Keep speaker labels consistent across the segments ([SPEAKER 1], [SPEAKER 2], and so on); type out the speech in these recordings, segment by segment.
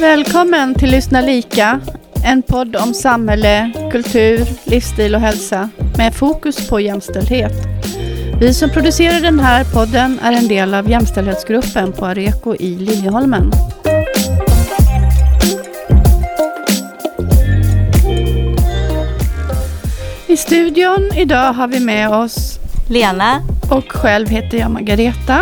[SPEAKER 1] Välkommen till Lyssna lika, en podd om samhälle, kultur, livsstil och hälsa med fokus på jämställdhet. Vi som producerar den här podden är en del av jämställdhetsgruppen på Areko i Liljeholmen. Studion idag har vi med oss
[SPEAKER 2] Lena
[SPEAKER 1] och själv heter jag Margareta.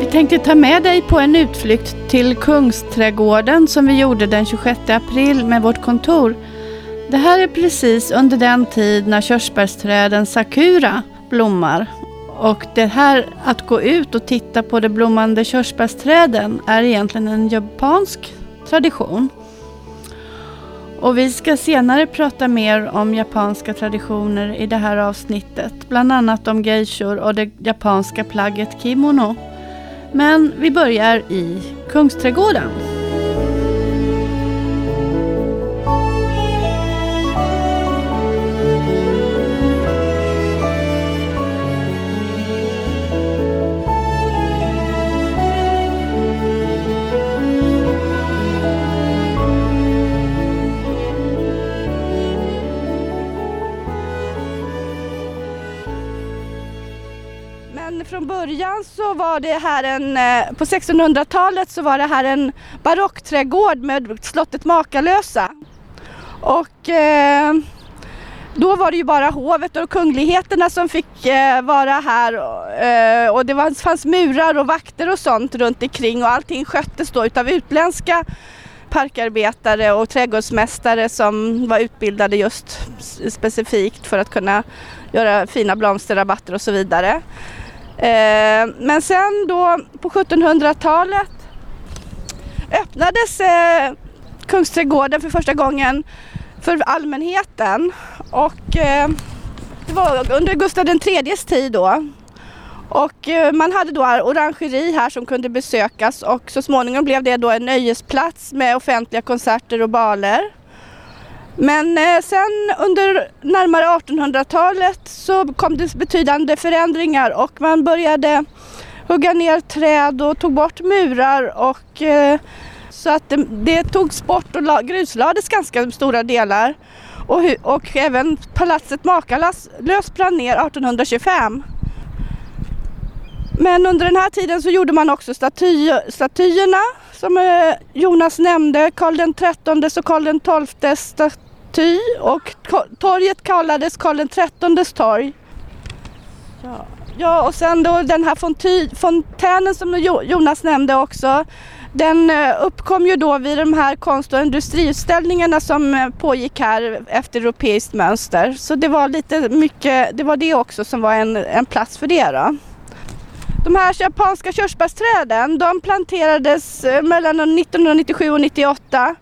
[SPEAKER 1] Vi tänkte ta med dig på en utflykt till Kungsträdgården som vi gjorde den 26 april med vårt kontor. Det här är precis under den tid när körsbärsträden Sakura blommar. Och det här att gå ut och titta på de blommande körsbärsträden är egentligen en japansk tradition. Och vi ska senare prata mer om japanska traditioner i det här avsnittet. Bland annat om geishor och det japanska plagget kimono. Men vi börjar i Kungsträdgården. Början så var det här en, eh, på 1600-talet så var det här en barockträdgård med slottet Makalösa. Och eh, då var det ju bara hovet och kungligheterna som fick eh, vara här eh, och det var, fanns murar och vakter och sånt runt omkring och allting sköttes då utav utländska parkarbetare och trädgårdsmästare som var utbildade just specifikt för att kunna göra fina blomsterrabatter och så vidare. Eh, men sen då på 1700-talet öppnades eh, Kungsträdgården för första gången för allmänheten och eh, det var under Gustav IIIs tid då. Och eh, man hade då orangeri här som kunde besökas och så småningom blev det då en nöjesplats med offentliga konserter och baler. Men eh, sen under närmare 1800-talet så kom det betydande förändringar och man började hugga ner träd och tog bort murar och eh, så att det, det togs bort och gruslades ganska stora delar. Och, och även palatset Makalös brann ner 1825. Men under den här tiden så gjorde man också staty, statyerna som eh, Jonas nämnde, Karl den XIII och Karl XII Ty och torget kallades Karl XIIIs torg. Ja. ja, och sen då den här fonty, fontänen som Jonas nämnde också. Den eh, uppkom ju då vid de här konst och industriutställningarna som eh, pågick här efter europeiskt mönster. Så det var lite mycket, det var det också som var en, en plats för det då. De här japanska körsbärsträden de planterades eh, mellan 1997 och 1998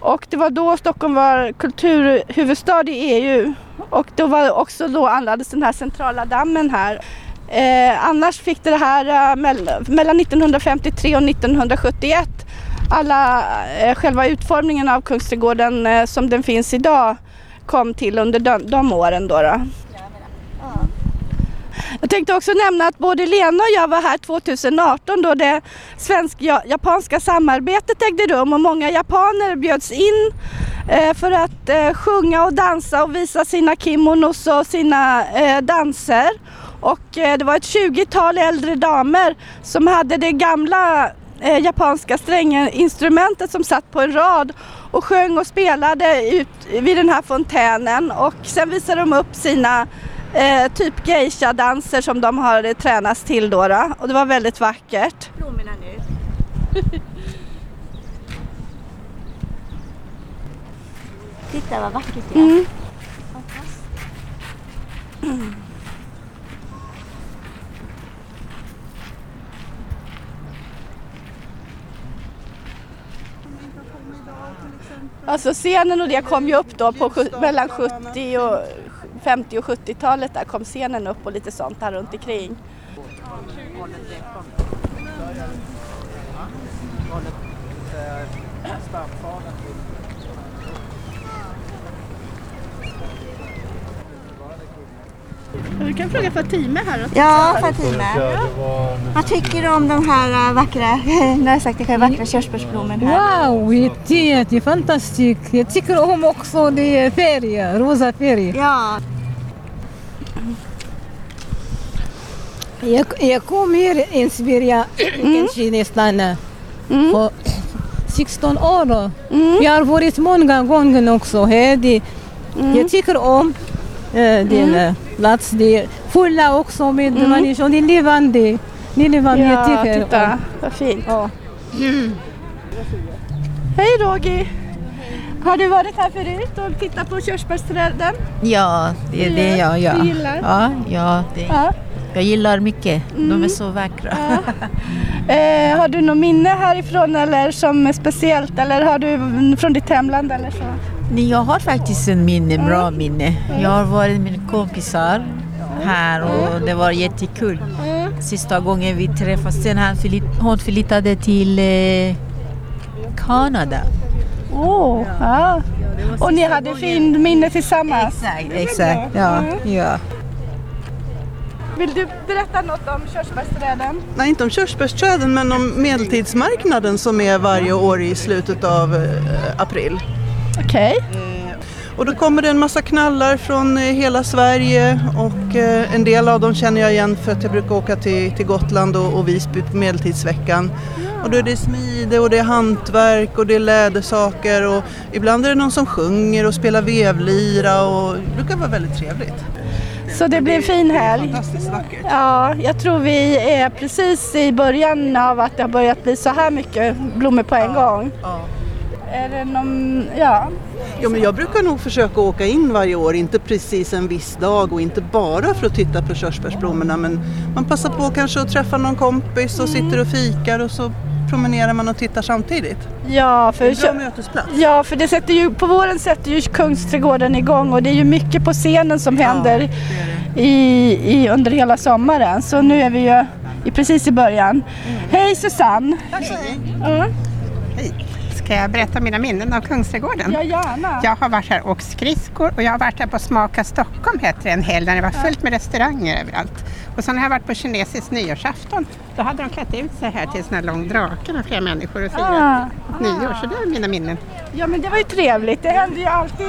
[SPEAKER 1] och det var då Stockholm var kulturhuvudstad i EU och då var också då anlades den här centrala dammen här. Eh, annars fick det här eh, mellan 1953 och 1971 alla eh, själva utformningen av Kungsträdgården eh, som den finns idag kom till under de, de åren då. då. Jag tänkte också nämna att både Lena och jag var här 2018 då det svensk-japanska samarbetet ägde rum och många japaner bjöds in eh, för att eh, sjunga och dansa och visa sina kimonos och sina eh, danser. Och det var ett 20-tal äldre damer som hade det gamla japanska stränginstrumentet som satt på en rad och sjöng och spelade ut vid den här fontänen och sen visade de upp sina eh, typ geisha-danser som de har tränats till då, då. och det var väldigt vackert.
[SPEAKER 2] Blommorna nu. Titta vad vackert det är. Mm. Mm.
[SPEAKER 1] Alltså scenen och det kom ju upp då på mellan 70 och 50 och 70-talet där kom scenen upp och lite sånt där runt omkring. Du kan fråga Fatime här.
[SPEAKER 2] Ja, Fatima. Vad tycker du om de här äh, vackra, nu har jag sagt det själv, vackra körsbärsblommorna här?
[SPEAKER 3] Wow, jätte, jättefantastiskt. Jag tycker om också det färg, rosa färg.
[SPEAKER 2] Ja,
[SPEAKER 3] Jag, jag kom här i Sverige kanske nästan för 16 år. Jag har varit många gånger också här. Det, Jag tycker om eh, den mm. plats. Det är fulla också med människor. Det är levande. Det är levande. jag
[SPEAKER 1] Ja,
[SPEAKER 3] tycker
[SPEAKER 1] titta
[SPEAKER 3] om.
[SPEAKER 1] vad fint.
[SPEAKER 3] Ja.
[SPEAKER 1] Hej Rogi! Har du varit här förut och tittat på körsbärsträden?
[SPEAKER 4] Ja, det är det jag gör.
[SPEAKER 1] Du gillar?
[SPEAKER 4] Ja, ja det,
[SPEAKER 1] Ja.
[SPEAKER 4] Jag gillar mycket. De är så vackra.
[SPEAKER 1] Eh, har du något minne härifrån eller som är speciellt eller har du från ditt hemland eller så?
[SPEAKER 4] Nej, Jag har faktiskt en minne, bra minne. Jag har varit med kompisar här och det var jättekul. Sista gången vi träffades, sen han flytt- hon flyttade till eh, Kanada.
[SPEAKER 1] Åh, ja. Och ni hade fin minne tillsammans?
[SPEAKER 4] Exakt, exakt. Ja, ja.
[SPEAKER 1] Vill du berätta något om körsbärsträden?
[SPEAKER 5] Nej, inte om körsbärsträden men om medeltidsmarknaden som är varje år i slutet av eh, april.
[SPEAKER 1] Okej.
[SPEAKER 5] Och då kommer det en massa knallar från eh, hela Sverige och eh, en del av dem känner jag igen för att jag brukar åka till, till Gotland och, och Visby på medeltidsveckan. Och då är det smide och det är hantverk och det är lädersaker och ibland är det någon som sjunger och spelar vevlira och det brukar vara väldigt trevligt.
[SPEAKER 1] Så det blir en fin helg?
[SPEAKER 5] Fantastiskt vackert.
[SPEAKER 1] Ja, jag tror vi är precis i början av att det har börjat bli så här mycket blommor på en gång.
[SPEAKER 5] Ja.
[SPEAKER 1] Är det någon, ja.
[SPEAKER 5] Ja, men jag brukar nog försöka åka in varje år, inte precis en viss dag och inte bara för att titta på körsbärsblommorna men man passar på kanske att träffa någon kompis och sitter och fikar och så promenerar man och tittar samtidigt.
[SPEAKER 1] Ja, för,
[SPEAKER 5] Bra mötesplats.
[SPEAKER 1] ja, för det sätter ju, på våren sätter ju Kungsträdgården igång och det är ju mycket på scenen som händer i, i, under hela sommaren. Så nu är vi ju i, precis i början. Hej Susanne! Ja,
[SPEAKER 6] Ska jag berätta mina minnen av Kungsträdgården?
[SPEAKER 1] ja, gärna.
[SPEAKER 6] Jag har varit här och åkt skridskor och jag har varit här på Smaka Stockholm hette det en helg där det var fullt med restauranger överallt. Och sen har jag varit på kinesisk nyårsafton. Då hade de klätt ut sig här till sån här lång drake med flera människor och firat
[SPEAKER 1] Ah,
[SPEAKER 6] nyår. Så det är mina minnen.
[SPEAKER 1] Ja men det var ju trevligt. Det händer ju alltid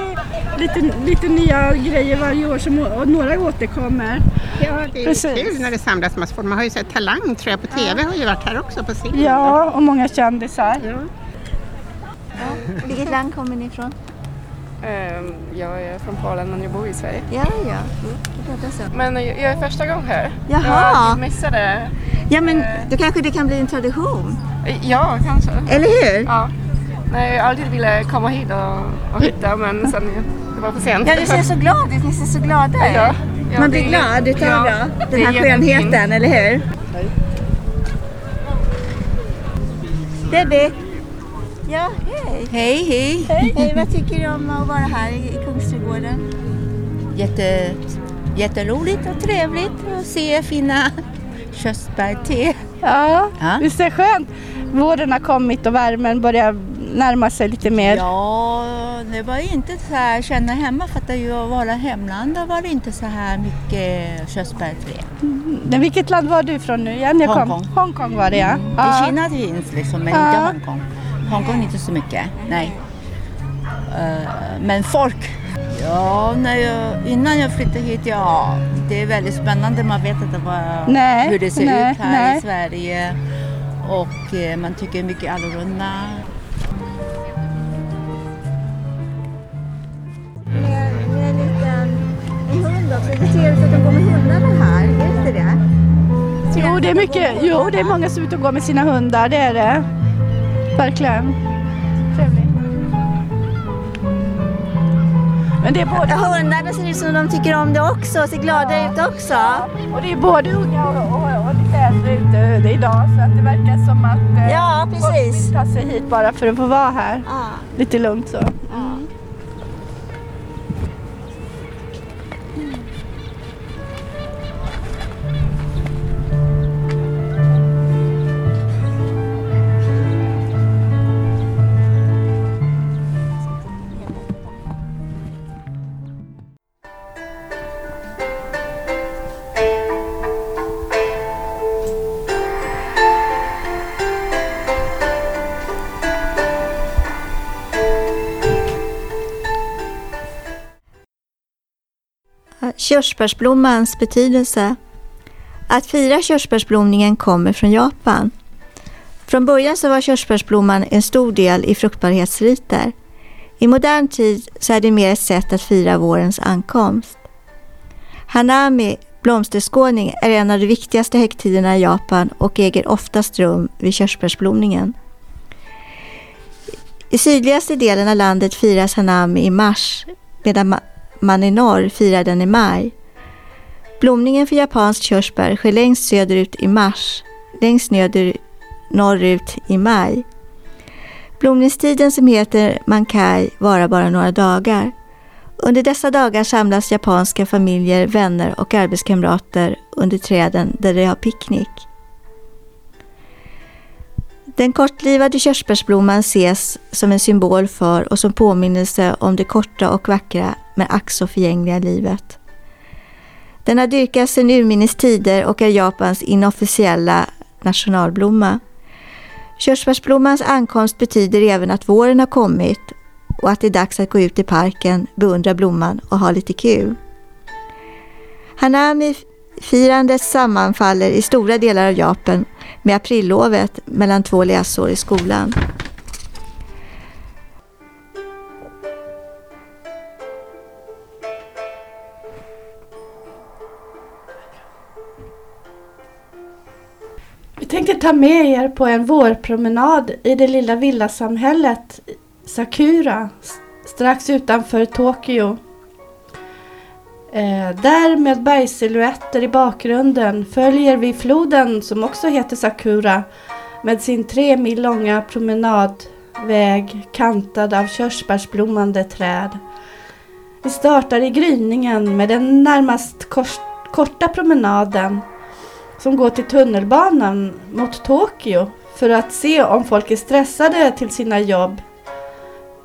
[SPEAKER 1] lite, lite nya grejer varje år som, och några återkommer.
[SPEAKER 6] Ja, det är
[SPEAKER 1] Precis.
[SPEAKER 6] kul när det samlas massa folk. Man har ju sett Talang tror jag på TV har ju varit här också på scen.
[SPEAKER 1] Ja, och många kändisar.
[SPEAKER 6] Ja.
[SPEAKER 2] vilket land kommer ni ifrån?
[SPEAKER 7] Ehm, Jag är från Polen men jag bor i Sverige.
[SPEAKER 2] Ja, ja. Så.
[SPEAKER 7] Men jag jag är första gång här.
[SPEAKER 2] Jaha.
[SPEAKER 7] Jag missade.
[SPEAKER 2] Ja, men då kanske det kan bli en tradition.
[SPEAKER 7] Ja, kanske.
[SPEAKER 2] Eller hur?
[SPEAKER 7] Ja. Nej, jag har alltid velat komma hit och, och hitta men sen det var för sent.
[SPEAKER 2] Ja, du ser så glad ut. Ni ser så glada ut.
[SPEAKER 7] Ja, ja,
[SPEAKER 2] Man blir
[SPEAKER 7] är-
[SPEAKER 2] glad utav
[SPEAKER 7] ja,
[SPEAKER 2] den här skönheten, eller hur? Debbie! Ja, hej!
[SPEAKER 4] Hej, hej!
[SPEAKER 2] Hej, vad tycker du om att vara här i i Kungsträdgården?
[SPEAKER 4] Jätte, jätteroligt och trevligt att se fina körsbärte.
[SPEAKER 1] Ja,
[SPEAKER 4] Ja.
[SPEAKER 1] visst är det skönt? Våren har kommit och värmen börjar närma sig lite mer.
[SPEAKER 4] Ja, det var inte så här, känna hemma för att det ju våra hemland där var det inte så här mycket körsbärträd.
[SPEAKER 1] Men vilket land var du ifrån nu igen? Jag.
[SPEAKER 4] Hongkong.
[SPEAKER 1] Hongkong var det ja.
[SPEAKER 4] I
[SPEAKER 1] ja.
[SPEAKER 4] Kina finns liksom, men
[SPEAKER 1] Ja.
[SPEAKER 4] inte Hongkong. Hongkong inte så mycket, nej. Eh, men folk, ja, när jag, innan jag flyttade hit, ja, det är väldigt spännande. Man vet inte vad,
[SPEAKER 1] Nej,
[SPEAKER 4] hur det ser
[SPEAKER 1] nej,
[SPEAKER 4] ut här
[SPEAKER 1] nej.
[SPEAKER 4] i Sverige. Och eh, man tycker är mycket annorlunda.
[SPEAKER 2] Det ut att de går med hundarna här. Är det inte det?
[SPEAKER 1] Jo, det är mycket. Jo, det är många som är ute och går med sina hundar. Det är det. Verkligen. Trevligt. Men det är både,
[SPEAKER 2] Ja, hundarna ser ut som de tycker om det också. Ser glada ut också.
[SPEAKER 1] och det är både unga och, och, och lite äldre ute idag. Så att det verkar som att eh,
[SPEAKER 2] Ja,
[SPEAKER 1] folk
[SPEAKER 2] precis.
[SPEAKER 1] vill ta sig hit bara för att få vara här.
[SPEAKER 2] Ja.
[SPEAKER 1] Lite lugnt så.
[SPEAKER 2] Körsbärsblommans betydelse. Att fira körsbärsblomningen kommer från Japan. Från början så var körsbärsblomman en stor del i fruktbarhetsriter. I modern tid så är det mer ett sätt att fira vårens ankomst. Hanami, blomsterskådning, är en av de viktigaste högtiderna i Japan och äger oftast rum vid körsbärsblomningen. I sydligaste delen av landet firas Hanami i mars medan man i norr firar den i maj. Blomningen för japanskt körsbär sker längst söderut i mars, längst nöder, norrut i maj. Blomningstiden som heter Mankai varar bara några dagar. Under dessa dagar samlas japanska familjer, vänner och arbetskamrater under träden där de har picknick. Den kortlivade körsbärsblomman ses som en symbol för och som påminnelse om det korta och vackra men ack så förgängliga livet. Den har dyrkats sedan urminnes tider och är Japans inofficiella nationalblomma. Körsbärsblommans ankomst betyder även att våren har kommit och att det är dags att gå ut i parken, beundra blomman och ha lite kul. Hanami-firandet sammanfaller i stora delar av Japan med aprillovet mellan två läsår i skolan.
[SPEAKER 1] Tänkte ta med er på en vårpromenad i det lilla villasamhället Sakura strax utanför Tokyo. Eh, där med bergssilhuetter i bakgrunden följer vi floden som också heter Sakura med sin tre mil långa promenadväg kantad av körsbärsblommande träd. Vi startar i gryningen med den närmast korta promenaden som går till tunnelbanan mot Tokyo för att se om folk är stressade till sina jobb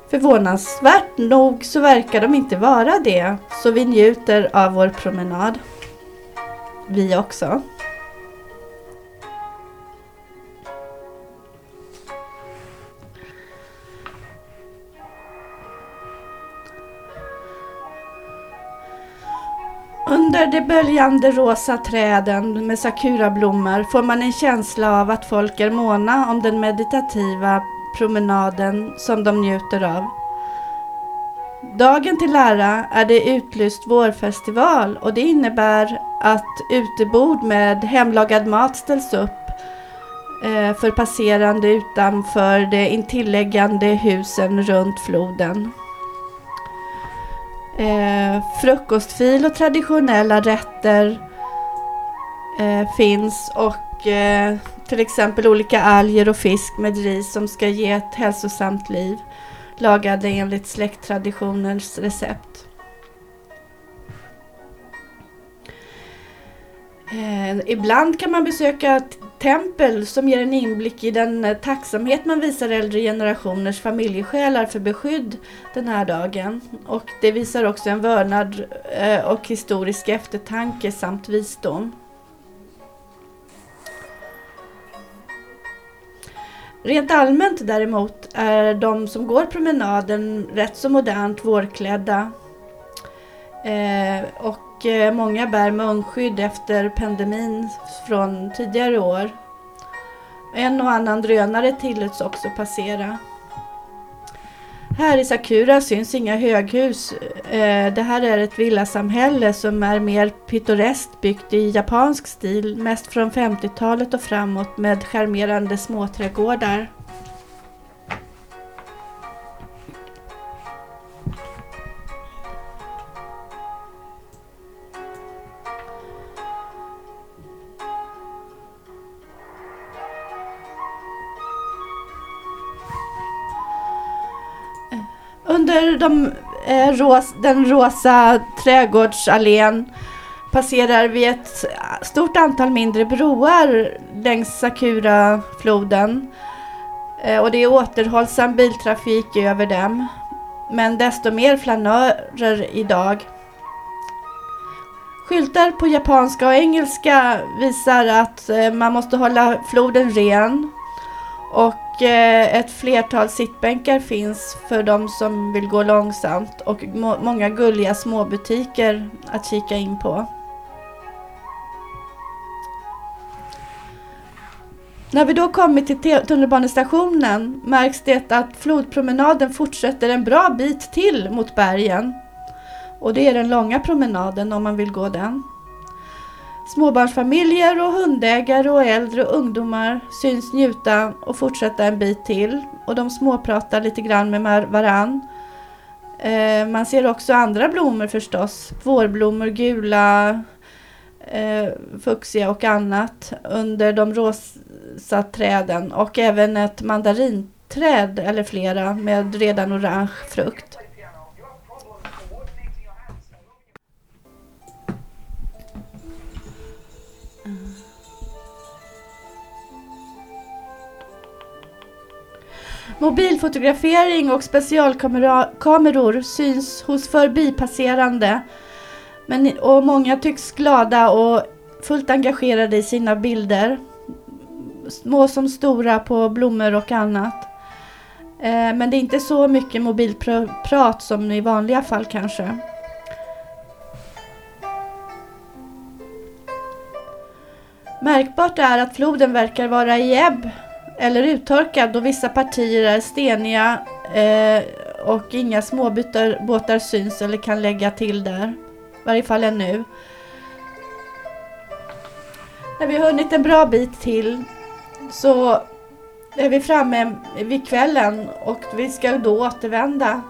[SPEAKER 1] Förvånansvärt nog så verkar de inte vara det, så vi njuter av vår promenad. Vi också. Under de böljande rosa träden med sakurablommor får man en känsla av att folk är måna om den meditativa promenaden som de njuter av. Dagen till ära är det utlyst vårfestival och det innebär att utebord med hemlagad mat ställs upp eh, för passerande utanför de intilläggande husen runt floden. Eh, frukostfil och traditionella rätter eh, finns och eh, till exempel olika alger och fisk med ris som ska ge ett hälsosamt liv. Lagade enligt släkttraditionens recept. Eh, ibland kan man besöka tempel som ger en inblick i den eh, tacksamhet man visar äldre generationers familjesjälar för beskydd den här dagen. Och det visar också en vördnad eh, och historisk eftertanke samt visdom. Rent allmänt däremot är de som går promenaden rätt så modernt vårklädda. Eh, och och eh, många bär munskydd efter pandemin från tidigare år. En och annan drönare tillåts också passera. Här i Sakura syns inga höghus. Eh, det här är ett villasamhälle som är mer pittoreskt byggt i japansk stil, mest från 50-talet och framåt med charmerande småträdgårdar. De, eh, ros, den rosa trädgårdsallén passerar vi ett stort antal mindre broar längs Sakura-floden. Eh, och det är återhållsam biltrafik över dem. Men desto mer flanörer idag. Skyltar på japanska och engelska visar att eh, man måste hålla floden ren och eh, ett flertal sittbänkar finns för de som vill gå långsamt och må många gulliga småbutiker att kika in på. När vi då kommit till tunnelbanestationen märks det att flodpromenaden fortsätter en bra bit till mot bergen. Och det är den långa promenaden om man vill gå den. Småbarnsfamiljer och hundägare och äldre och ungdomar syns njuta och fortsätta en bit till och de småpratar lite grann med varann. Eh, man ser också andra blommor förstås, vårblommor, gula, eh, fuchsia och annat under de rosa träden och även ett mandarinträd eller flera med redan orange frukt. Mobilfotografering och specialkameror syns hos förbipasserande men, och många tycks glada och fullt engagerade i sina bilder. Små som stora på blommor och annat. Eh, men det är inte så mycket mobilprat som i vanliga fall kanske. Märkbart är att floden verkar vara i ebb eller uttorkad då vissa partier är steniga eh, och inga småbåtar syns eller kan lägga till där. I varje fall ännu. När vi har hunnit en bra bit till så är vi framme vid kvällen och vi ska då återvända.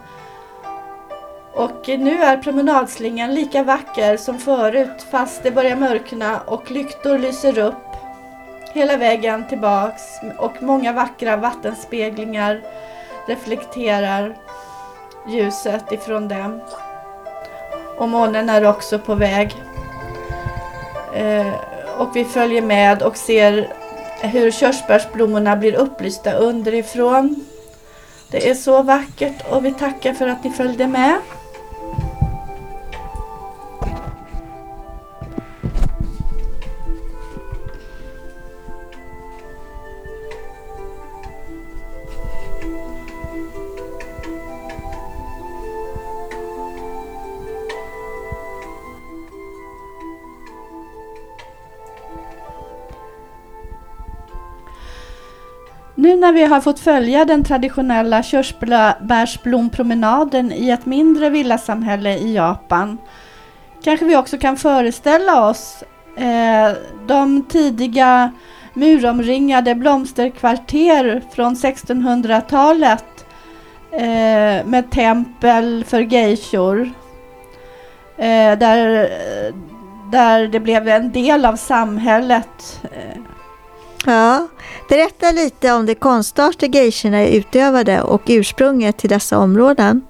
[SPEAKER 1] Och nu är promenadslingan lika vacker som förut fast det börjar mörkna och lyktor lyser upp hela vägen tillbaks och många vackra vattenspeglingar reflekterar ljuset ifrån dem. Och månen är också på väg. Eh, och vi följer med och ser hur körsbärsblommorna blir upplysta underifrån. Det är så vackert och vi tackar för att ni följde med. När vi har fått följa den traditionella körsbärsblompromenaden i ett mindre villasamhälle i Japan kanske vi också kan föreställa oss eh, de tidiga muromringade blomsterkvarter från 1600-talet eh, med tempel för geishor. Eh, där, där det blev en del av samhället eh,
[SPEAKER 2] Ja, berätta lite om de konstarter geishorna utövade och ursprunget till dessa områden.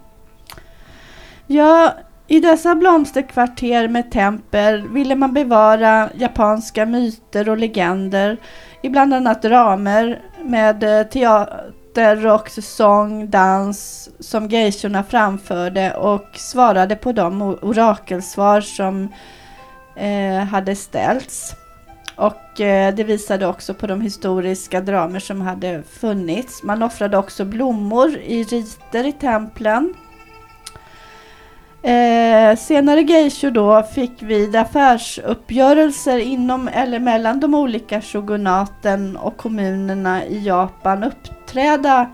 [SPEAKER 1] Ja, i dessa blomsterkvarter med tempel ville man bevara japanska myter och legender i bland annat dramer med eh, teater och sång, dans som geishorna framförde och svarade på de orakelsvar som eh, hade ställts. Och eh, det visade också på de historiska dramer som hade funnits. Man offrade också blommor i riter i templen. Eh, senare geishor då fick vid affärsuppgörelser inom eller mellan de olika shogunaten och kommunerna i Japan uppträda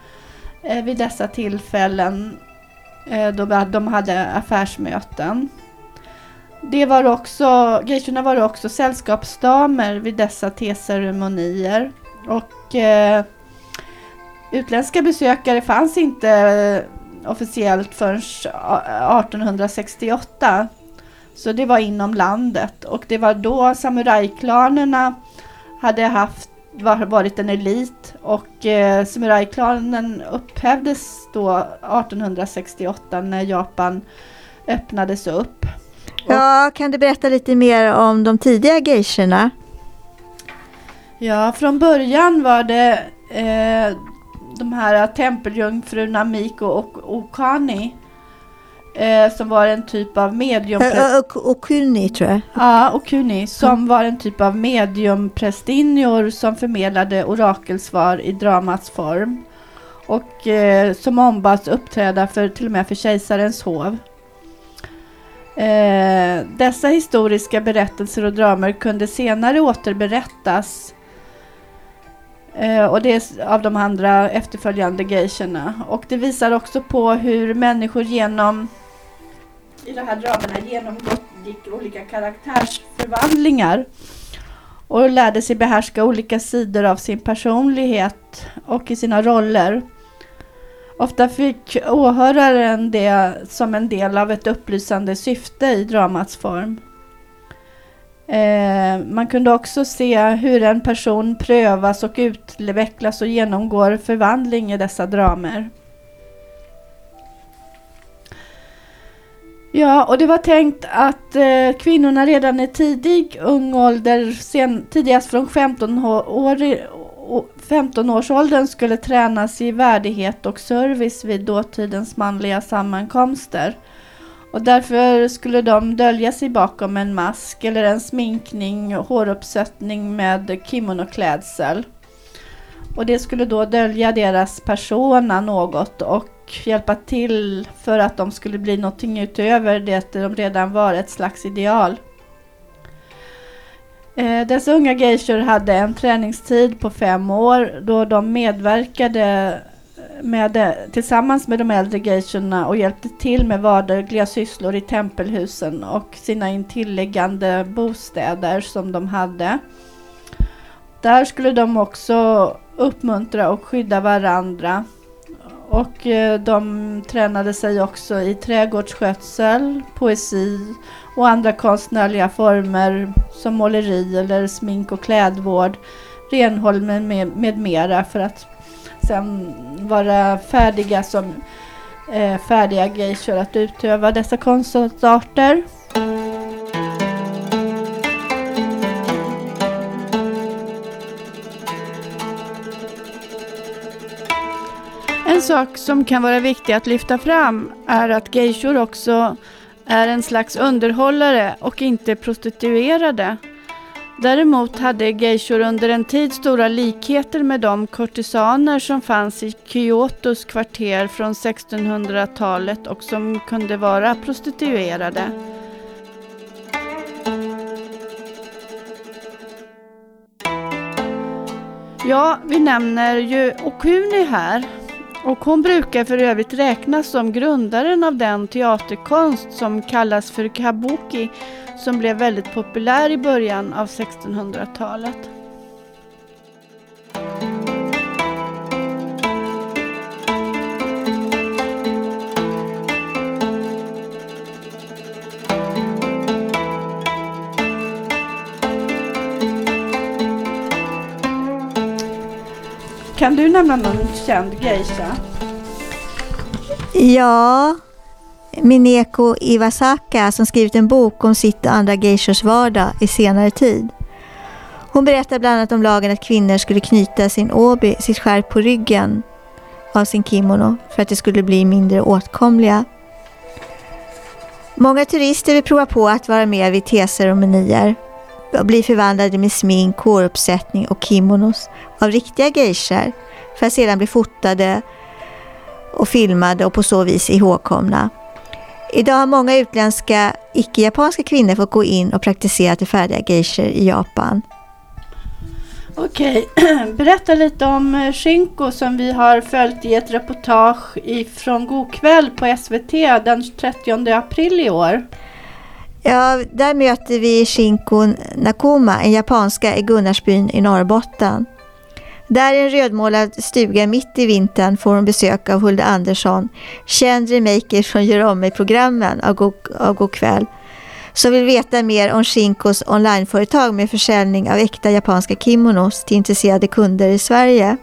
[SPEAKER 1] eh, vid dessa tillfällen eh, då de hade affärsmöten. Det var också, geishorna var också sällskapsdamer vid dessa teceremonier. Och eh, utländska besökare fanns inte eh, officiellt förrän eh, 1868. Så det var inom landet och det var då samurajklanerna hade haft var, varit en elit och eh, samurajklanen upphävdes då 1868 när Japan öppnades upp.
[SPEAKER 2] Ja, kan du berätta lite mer om de tidiga geishorna?
[SPEAKER 1] Ja, från början var det eh, de här tempeljungfrurna Miko och Okani eh, som var en typ av medium...
[SPEAKER 2] Ö- ö- Okuni tror jag.
[SPEAKER 1] Ja, Okuni, som var en typ av mediumprästinnor som förmedlade orakelsvar i dramats form. Och eh, som ombads uppträda för, till och med för kejsarens hov. Eh, dessa historiska berättelser och dramer kunde senare återberättas eh, och det är av de andra efterföljande geishorna. Och det visar också på hur människor genom i de här dramerna genomgått olika karaktärsförvandlingar och lärde sig behärska olika sidor av sin personlighet och i sina roller. Ofta fick åhöraren det som en del av ett upplysande syfte i dramats form. Eh, man kunde också se hur en person prövas och utvecklas och genomgår förvandling i dessa dramer. Ja, och det var tänkt att eh, kvinnorna redan i tidig ung ålder, sen, tidigast från 15, år, 15-årsåldern skulle tränas i värdighet och service vid dåtidens manliga sammankomster. Och därför skulle de dölja sig bakom en mask eller en sminkning och håruppsättning med kimonoklädsel. Och det skulle då dölja deras persona något och hjälpa till för att de skulle bli någonting utöver det de redan var, ett slags ideal. Eh, dessa unga geishor hade en träningstid på fem år då de medverkade eh, med, tillsammans med de äldre geishorna och hjälpte till med vardagliga sysslor i tempelhusen och sina intilliggande bostäder som de hade. Där skulle de också uppmuntra och skydda varandra. Och eh, de tränade sig också i trädgårdsskötsel, poesi och andra konstnärliga former som måleri eller smink och klädvård, renhåll med, med, med mera för att sen vara färdiga som eh, färdiga geishor att utöva dessa konstarter. En sak som kan vara viktig att lyfta fram är att geishor också är en slags underhållare och inte prostituerade. Däremot hade geishor under en tid stora likheter med de kurtisaner som fanns i Kyotos kvarter från 1600-talet och som kunde vara prostituerade. Ja, vi nämner ju Okuni här och hon brukar för övrigt räknas som grundaren av den teaterkonst som kallas för kabuki som blev väldigt populär i början av 1600-talet. Kan du nämna någon känd geisha?
[SPEAKER 2] Ja, Mineko Iwasaka som skrivit en bok om sitt och andra geishors vardag i senare tid. Hon berättar bland annat om lagen att kvinnor skulle knyta sin obi, sitt skärp på ryggen av sin kimono för att de skulle bli mindre åtkomliga. Många turister vill prova på att vara med vid teceremonier och bli förvandlade med smink, håruppsättning och kimonos av riktiga geishor för att sedan bli fotade och filmade och på så vis ihågkomna. Idag har många utländska icke-japanska kvinnor fått gå in och praktisera till färdiga geishor i Japan.
[SPEAKER 1] Okej, berätta lite om eh, Shinko som vi har följt i ett reportage från Go'kväll på SVT den 30 april i år.
[SPEAKER 2] Ja, där möter vi Shinko Nakuma, en japanska i Gunnarsbyn i Norrbotten. Där i en rödmålad stuga mitt i vintern får hon besök av Hulda Andersson, känd remaker från Gör om mig-programmen av, Go av kväll, som vill veta mer om Shinkos onlineföretag med försäljning av äkta japanska kimonos till intresserade kunder i Sverige.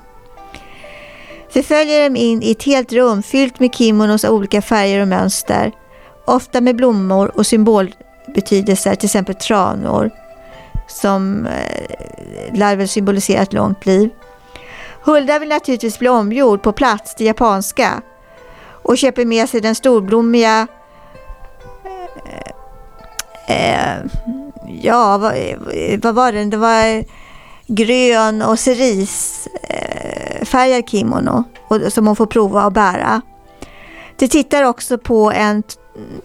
[SPEAKER 2] Vi följer dem in i ett helt rum fyllt med kimonos av olika färger och mönster, ofta med blommor och symbol betydelser, till exempel tranor, som eh, lär väl symbolisera ett långt liv. Hulda vill naturligtvis bli omgjord på plats till japanska och köper med sig den storblommiga eh, eh, ja, vad, eh, vad var det? Det var grön och cerisfärgad eh, kimono och, som hon får prova att bära. De tittar också på en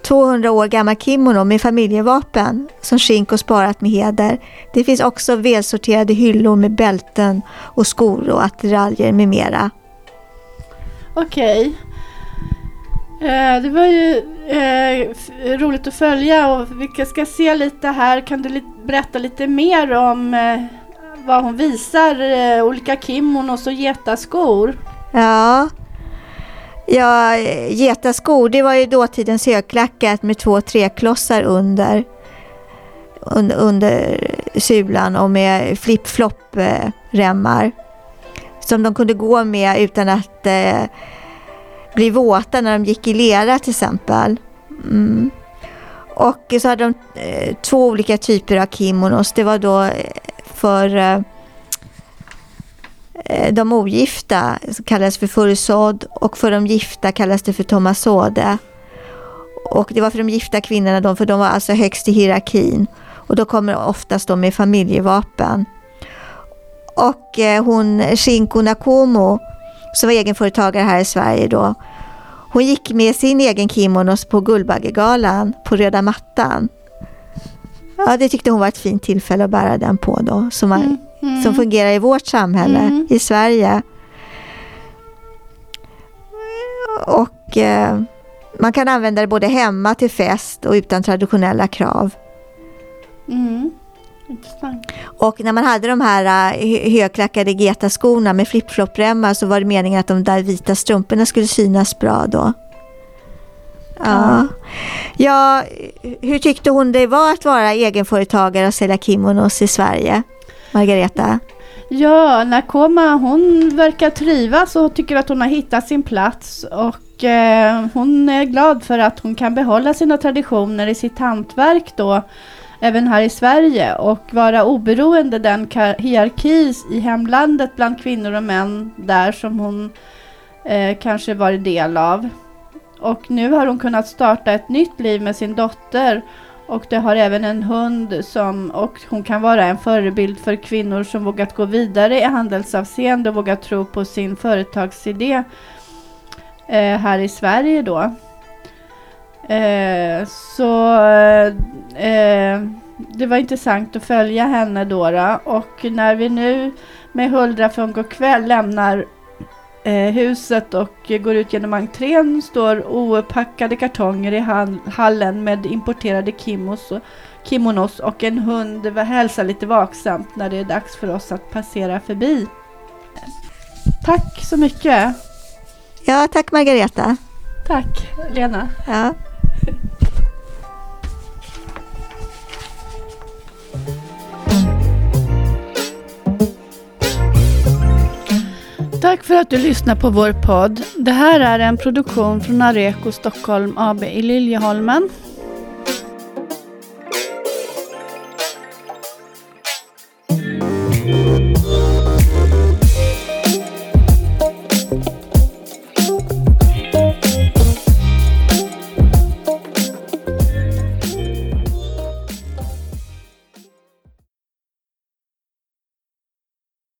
[SPEAKER 2] 200 år gammal kimono med familjevapen som Shinko sparat med heder. Det finns också välsorterade hyllor med bälten och skor och attiraljer med mera.
[SPEAKER 1] Okej. Eh, det var ju eh, roligt att följa och vi ska se lite här. Kan du li berätta lite mer om eh, vad hon visar? Eh, olika kimonos och getaskor.
[SPEAKER 2] Ja. Ja, getaskor det var ju dåtidens högklackat med två treklossar under, under, under sulan och med flip-flop-remmar. Som de kunde gå med utan att eh, bli våta när de gick i lera till exempel. Mm. Och så hade de eh, två olika typer av kimonos. Det var då eh, för Eh, Eh, de ogifta kallades för fursod och för de gifta kallades det för tomasode. Och det var för de gifta kvinnorna för de var alltså högst i hierarkin. Och då kommer oftast de med familjevapen. Och eh, hon Shinko Nakomo, som var egenföretagare här i Sverige då, hon gick med sin egen kimonos på Guldbaggegalan på röda mattan. Ja, det tyckte hon var ett fint tillfälle att bära den på då, Så man, mm mm. som fungerar i vårt samhälle, mm. i Sverige. Och eh, man kan använda det både hemma till fest och utan traditionella krav.
[SPEAKER 1] Mm.
[SPEAKER 2] Och när man hade de här uh, högklackade getaskorna med flip-flop-remmar så var det meningen att de där vita strumporna skulle synas bra då. Ja. ja, hur tyckte hon det var att vara egenföretagare och sälja kimonos i Sverige? Margareta?
[SPEAKER 1] Ja, Nakoma hon verkar trivas och tycker att hon har hittat sin plats och eh, hon är glad för att hon kan behålla sina traditioner i sitt hantverk då även här i Sverige och vara oberoende den hierarki i hemlandet bland kvinnor och män där som hon eh, kanske varit del av. Och nu har hon kunnat starta ett nytt liv med sin dotter och det har även en hund som, och hon kan vara en förebild för kvinnor som vågat gå vidare i handelsavseende och vågat tro på sin företagsidé eh, här i Sverige då. Eh, så eh, det var intressant att följa henne då, då. och när vi nu med Huldra från kväll lämnar huset och går ut genom entrén står opackade kartonger i hallen med importerade kimos och, kimonos och en hund hälsar lite vaksamt när det är dags för oss att passera förbi. Tack så mycket!
[SPEAKER 2] Ja, tack Margareta!
[SPEAKER 1] Tack Lena!
[SPEAKER 2] Ja.
[SPEAKER 1] Tack för att du lyssnar på vår podd. Det här är en produktion från Areco Stockholm AB i Liljeholmen.